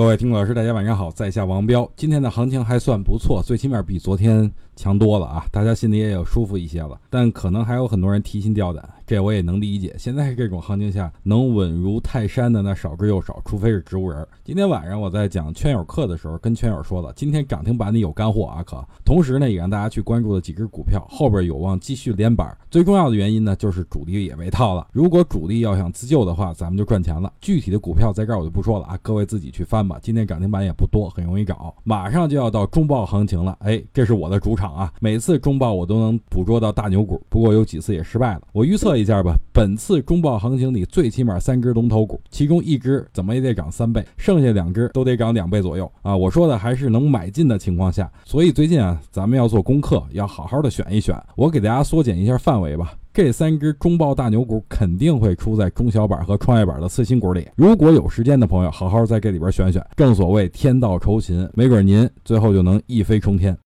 各位听老师，大家晚上好，在下王彪。今天的行情还算不错，最起码比昨天强多了啊，大家心里也有舒服一些了。但可能还有很多人提心吊胆，这我也能理解。现在这种行情下，能稳如泰山的那少之又少，除非是植物人。今天晚上我在讲圈友课的时候，跟圈友说了，今天涨停板里有干货啊，可同时呢，也让大家去关注了几只股票，后边有望继续连板。最重要的原因呢，就是主力也被套了。如果主力要想自救的话，咱们就赚钱了。具体的股票在这儿我就不说了啊，各位自己去翻吧。今天涨停板也不多，很容易找。马上就要到中报行情了，哎，这是我的主场啊！每次中报我都能捕捉到大牛股，不过有几次也失败了。我预测一下吧，本次中报行情里最起码三只龙头股，其中一只怎么也得涨三倍，剩下两只都得涨两倍左右啊！我说的还是能买进的情况下，所以最近啊，咱们要做功课，要好好的选一选。我给大家缩减一下范围吧。这三只中报大牛股肯定会出在中小板和创业板的次新股里。如果有时间的朋友，好好在这里边选选。正所谓天道酬勤，没准您最后就能一飞冲天。